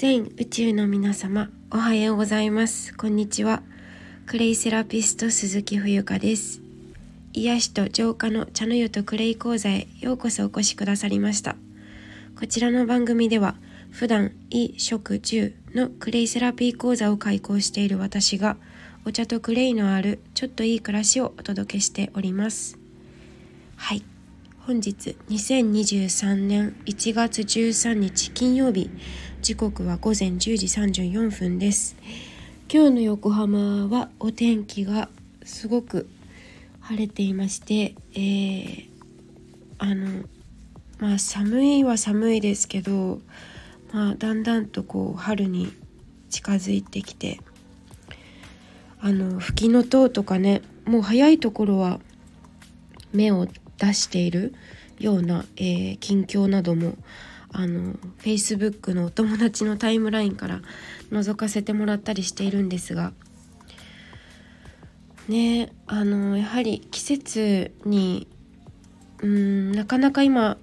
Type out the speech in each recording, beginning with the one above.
全宇宙の皆様おはようございます。こんにちは。クレイセラピスト鈴木冬香です。癒しと浄化の茶の湯とクレイ講座へようこそお越しくださりました。こちらの番組では普段衣食住のクレイセラピー講座を開講している私がお茶とクレイのあるちょっといい暮らしをお届けしております。はい。本日2023年1月13日金曜日。時刻は午前10時34分です。今日の横浜はお天気がすごく晴れていまして、えー、あのまあ寒いは寒いですけど、まあ、だんだんとこう春に近づいてきてあの吹きの塔とかねもう早いところは芽を出しているような、えー、近況などもあの Facebook のお友達のタイムラインから覗かせてもらったりしているんですが。ねあのやはり季節にうんなかなか今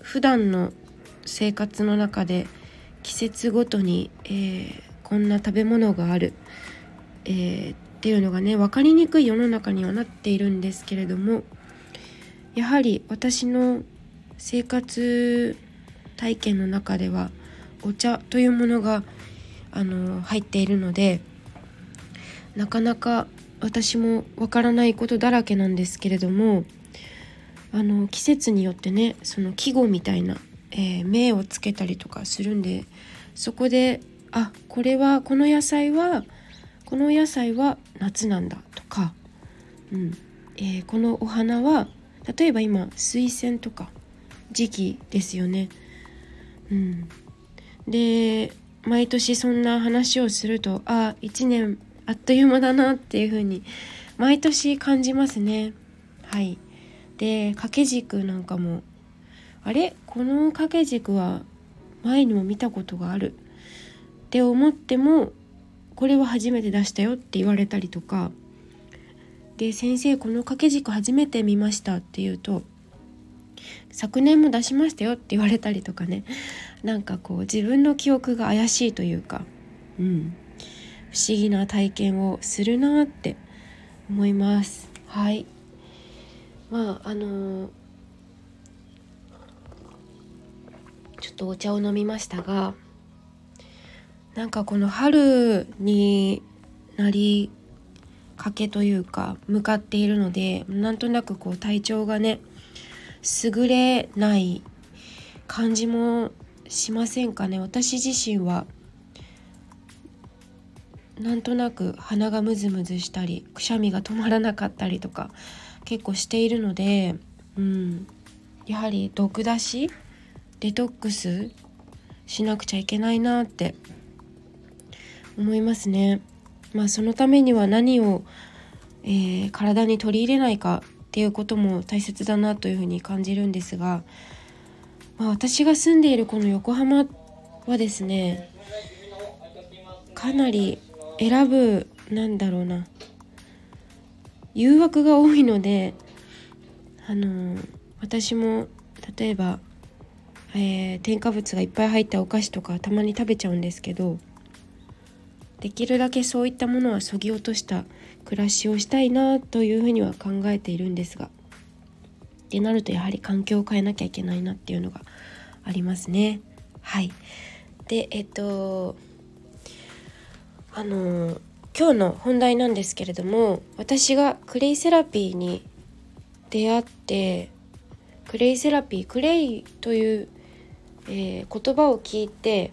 普段の生活の中で季節ごとに、えー、こんな食べ物がある、えー、っていうのがね分かりにくい世の中にはなっているんですけれどもやはり私の生活体験の中ではお茶というものがあの入っているのでなかなか私もわからないことだらけなんですけれどもあの季節によってねその季語みたいな、えー、銘をつけたりとかするんでそこであこれはこの野菜はこの野菜は夏なんだとか、うんえー、このお花は例えば今水仙とか時期ですよね。うん、で毎年そんな話をするとあ1年あっという間だなっていう風に毎年感じますね。はい。で掛け軸なんかもあれ？この掛け軸は前にも見たことがある。って思ってもこれは初めて出したよって言われたりとか。で先生この掛け軸初めて見ましたって言うと昨年も出しましたよって言われたりとかね。なんかこう自分の記憶が怪しいというか、うん、不思議な体験をするなって思います。はい。まああのー、ちょっとお茶を飲みましたがなんかこの春になりかけというか向かっているのでなんとなくこう体調がね優れない感じもしませんかね私自身はなんとなく鼻がムズムズしたりくしゃみが止まらなかったりとか結構しているので、うん、やはり毒出しデトックスしなくちゃいけないなって思いますね。まあそのためには何を、えー、体に取り入れないかっていうことも大切だなというふうに感じるんですが、まあ、私が住んでいるこの横浜はですねかなり選ぶなんだろうな誘惑が多いのであの私も例えば、えー、添加物がいっぱい入ったお菓子とかたまに食べちゃうんですけどできるだけそういったものはそぎ落とした暮らしをしたいなというふうには考えているんですがってなるとやはり環境を変えなきゃいけないなっていうのがありますね。はいでえっとあの今日の本題なんですけれども私がクレイセラピーに出会ってクレイセラピークレイという、えー、言葉を聞いて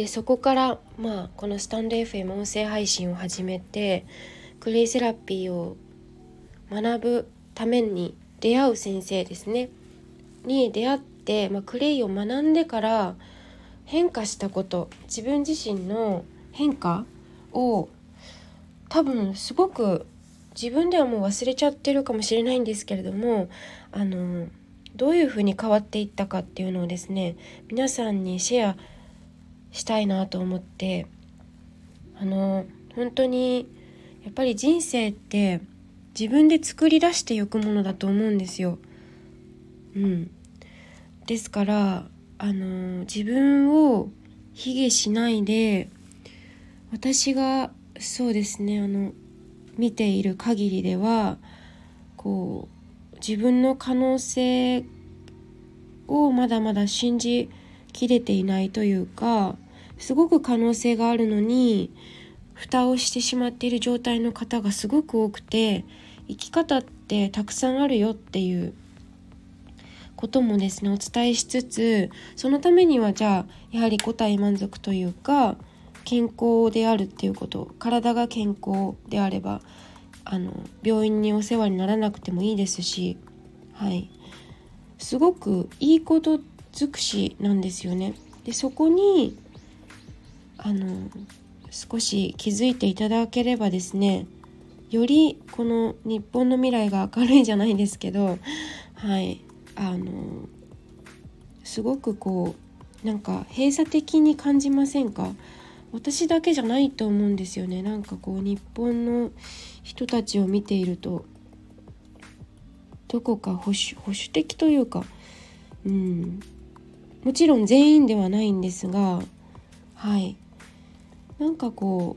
でそこからまあこのスタンド FM 音声配信を始めてクレイセラピーを学ぶために出会う先生ですね。に出会って、まあ、クレイを学んでから変化したこと自分自身の変化を多分すごく自分ではもう忘れちゃってるかもしれないんですけれどもあのどういうふうに変わっていったかっていうのをですね皆さんにシェアしたいなと思ってあの本当にやっぱり人生って自分で作り出していくものだと思うんですよ。うん、ですからあの自分を卑下しないで私がそうですねあの見ている限りではこう自分の可能性をまだまだ信じきれていないというかすごく可能性があるのに蓋をしてしまっている状態の方がすごく多くて生き方ってたくさんあるよっていうこともですねお伝えしつつそのためにはじゃあやはり五体満足というか健康であるっていうこと体が健康であればあの病院にお世話にならなくてもいいですしはい。すごくいいこと尽くしなんですよね。でそこにあの少し気づいていただければですねよりこの日本の未来が明るいじゃないですけどはいあのすごくこうなんか閉鎖的に感じませんか？私だけじゃないと思うんですよねなんかこう日本の人たちを見ているとどこか保守保守的というかうんもちろん全員ではないんですがはい。なんかこ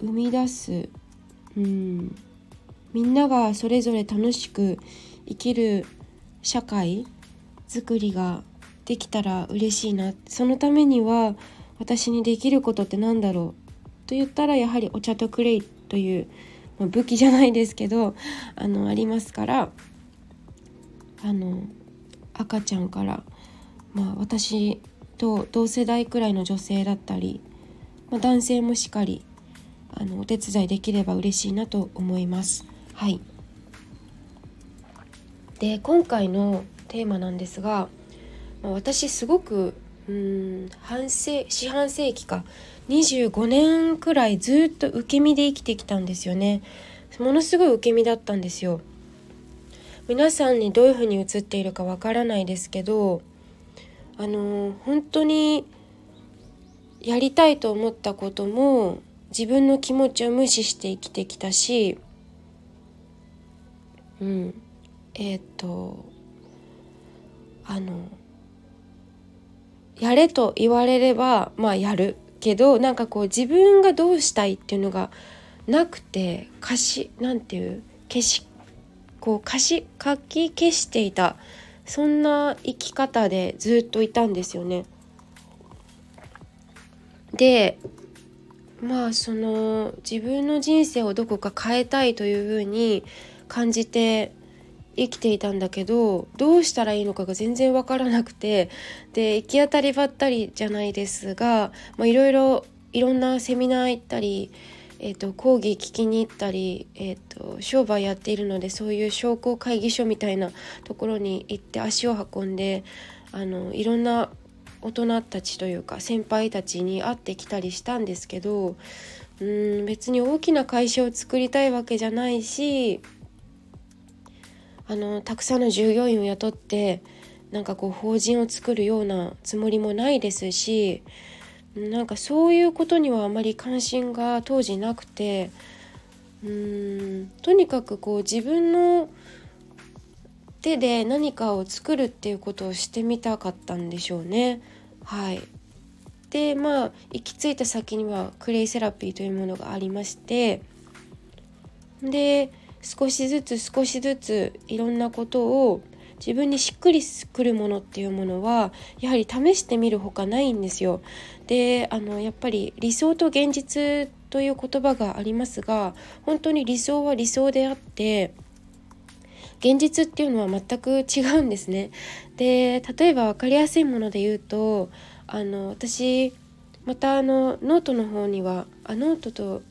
う生み出すうん。みんながそれぞれ楽しく生きる社会づくりができたら嬉しいな。そのためには私にできることって何だろうと言ったらやはりお茶とクレイという、まあ、武器じゃないですけどあのありますからあの赤ちゃんから、まあ、私と同世代くらいの女性だったり、まあ、男性もしっかりあのお手伝いできれば嬉しいなと思います。はい。で今回のテーマなんですが、まあ、私すごくうん半世四半世紀か25年くらいずっと受け身で生きてきたんですよね。ものすごい受け身だったんですよ。皆さんにどういう風に映っているかわからないですけどあの本当にやりたいと思ったことも自分の気持ちを無視して生きてきたしうん。えっ、とあのやれと言われればまあやる。けどなんかこう自分がどうしたいっていうのがなくて貸しなんていう消しこう貸し書き消していた。そんな生き方でずっといたんですよね。でまあその自分の人生をどこか変えたいというふうに感じて生きていたんだけどどうしたらいいのかが全然分からなくてで行き当たりばったりじゃないですがいろいろいろんなセミナー行ったり、えーと、講義聞きに行ったり、えーと、商売やっているのでそういう商工会議所みたいなところに行って足を運んであのいろんな大人たちというか先輩たちに会ってきたりしたんですけどうん別に大きな会社を作りたいわけじゃないしあのたくさんの従業員を雇ってなんかこう法人を作るようなつもりもないですしなんかそういうことにはあまり関心が当時なくてうーんとにかくこう自分の手で何かを作るっていうことをしてみたかったんでしょうね。はいでまあ行き着いた先にはクレイセラピーというものがありましてで少しずつ少しずついろんなことを自分にしっくりくるものっていうものはやはり試してみるほかないんですよ。であのやっぱり理想と現実という言葉がありますが本当に理想は理想であって現実っていうのは全く違うんですね。で例えば分かりやすいもので言うとあの私またあのノートの方にはあノートと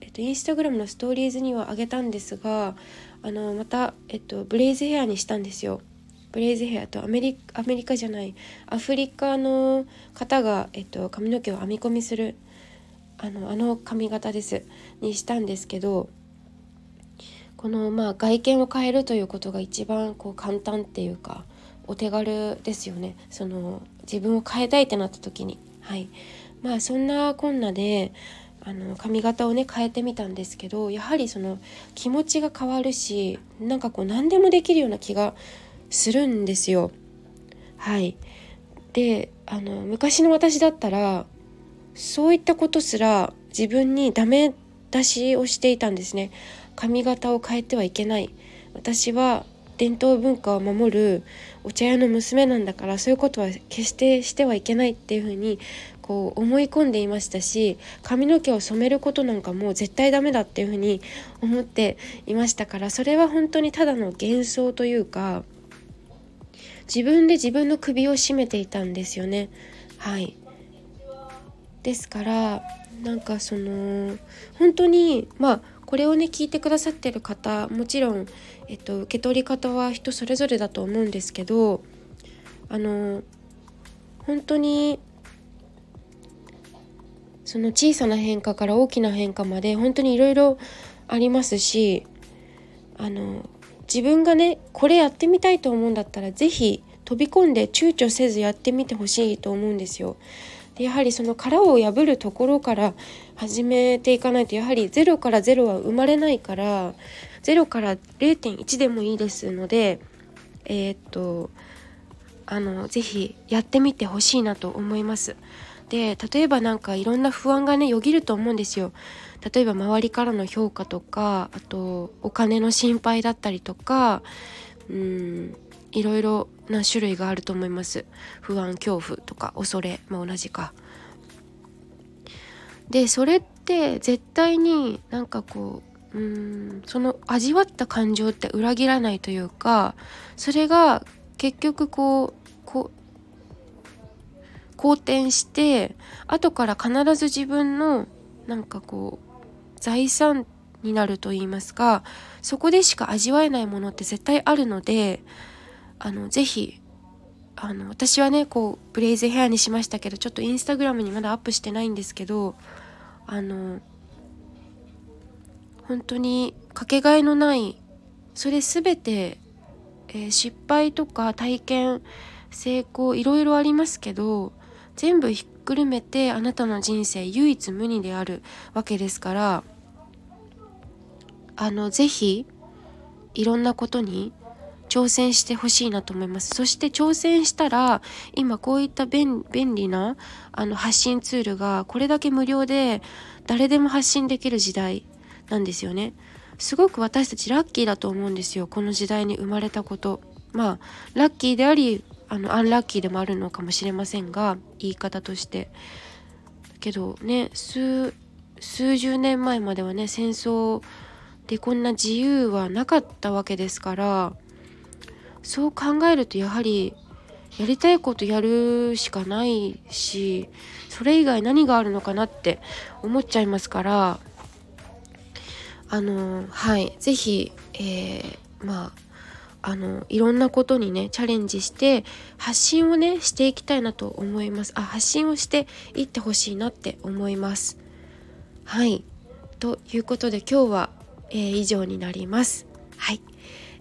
えっと、インスタグラムのストーリーズにはあげたんですがあのまた、えっと、ブレイズヘアにしたんですよ。ブレイズヘアとアメリアメリカじゃないアフリカの方が、えっと、髪の毛を編み込みするあのあの髪型ですにしたんですけどこの、まあ、外見を変えるということが一番こう簡単っていうかお手軽ですよね。その自分を変えたいってなった時に。はい。まあそんなこんなであの髪型をね変えてみたんですけどやはりその気持ちが変わるしなんかこう何でもできるような気がするんですよ。はい。であの昔の私だったらそういったことすら自分にダメ出しをしていたんですね。髪型を変えてはいけない。私は伝統文化を守るお茶屋の娘なんだからそういうことは決してしてはいけないっていうふうにこう思い込んでいましたし髪の毛を染めることなんかもう絶対ダメだっていうふうに思っていましたからそれは本当にただの幻想というか自分で自分の首を絞めていたんですよね。はい。ですからなんかその本当にまあこれをね聞いてくださってる方もちろん、えっと、受け取り方は人それぞれだと思うんですけどあの本当にその小さな変化から大きな変化まで本当にいろいろありますしあの自分がねこれやってみたいと思うんだったら是非飛び込んで躊躇せずやってみてほしいと思うんですよ。でやはりその殻を破るところから始めていかないとやはり0から0は生まれないから0から0.1でもいいですのでえー、っとあの是非やってみてほしいなと思います。で例えば何かいろんな不安がねよぎると思うんですよ。例えば周りからの評価とかあとお金の心配だったりとかうんいろいろな種類があると思います不安恐怖とか恐れも同じかでそれって絶対になんかこううんその味わった感情って裏切らないというかそれが結局こうこう好転して後から必ず自分のなんかこう財産になると言いますかそこでしか味わえないものって絶対あるのであのぜひあの私はねこうブレイズヘアにしましたけどちょっとインスタグラムにまだアップしてないんですけどあの本当にかけがえのないそれ全て、えー、失敗とか体験成功いろいろありますけど全部ひっくるめてあなたの人生唯一無二であるわけですからあの是非いろんなことに挑戦してほしいなと思います。そして挑戦したら今こういった便利なあの発信ツールがこれだけ無料で誰でも発信できる時代なんですよね。すごく私たちラッキーだと思うんですよ。この時代に生まれたこと。まあラッキーでありあのアンラッキーでもあるのかもしれませんが言い方として。けどね数数十年前まではね戦争でこんな自由はなかったわけですからそう考えるとやはりやりたいことやるしかないしそれ以外何があるのかなって思っちゃいますからあのはい是非、えー、まああのいろんなことにねチャレンジして発信をねしていきたいなと思います。あ発信をしていってほしいなって思います。はい。ということで今日は、えー、以上になります。はい。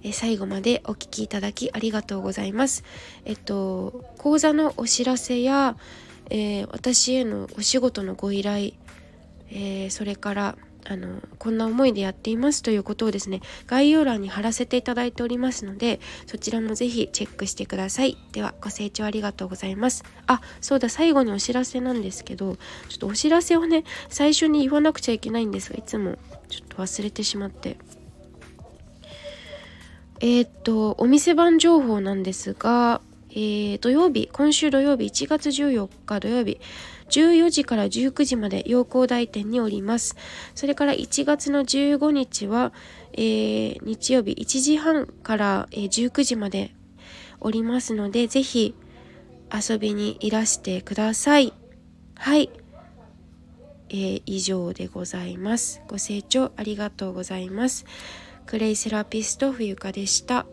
え最後までお聴きいただきありがとうございます。えっと講座のお知らせや、えー、私へのお仕事のご依頼、えー、それからあのこんな思いでやっていますということをですね概要欄に貼らせていただいておりますのでそちらもぜひチェックしてください。ではご清聴ありがとうございます。あそうだ最後にお知らせなんですけどちょっとお知らせをね最初に言わなくちゃいけないんですがいつもちょっと忘れてしまって。えー、っとお店番情報なんですが、えー、土曜日今週土曜日1月14日土曜日14時から19時まで陽光台店におります。それから1月の15日は、えー、日曜日1時半から、え19時までおりますのでぜひ遊びにいらしてください。はい、えー、以上でございます。ご清聴ありがとうございます。クレイセラピスト冬香でした。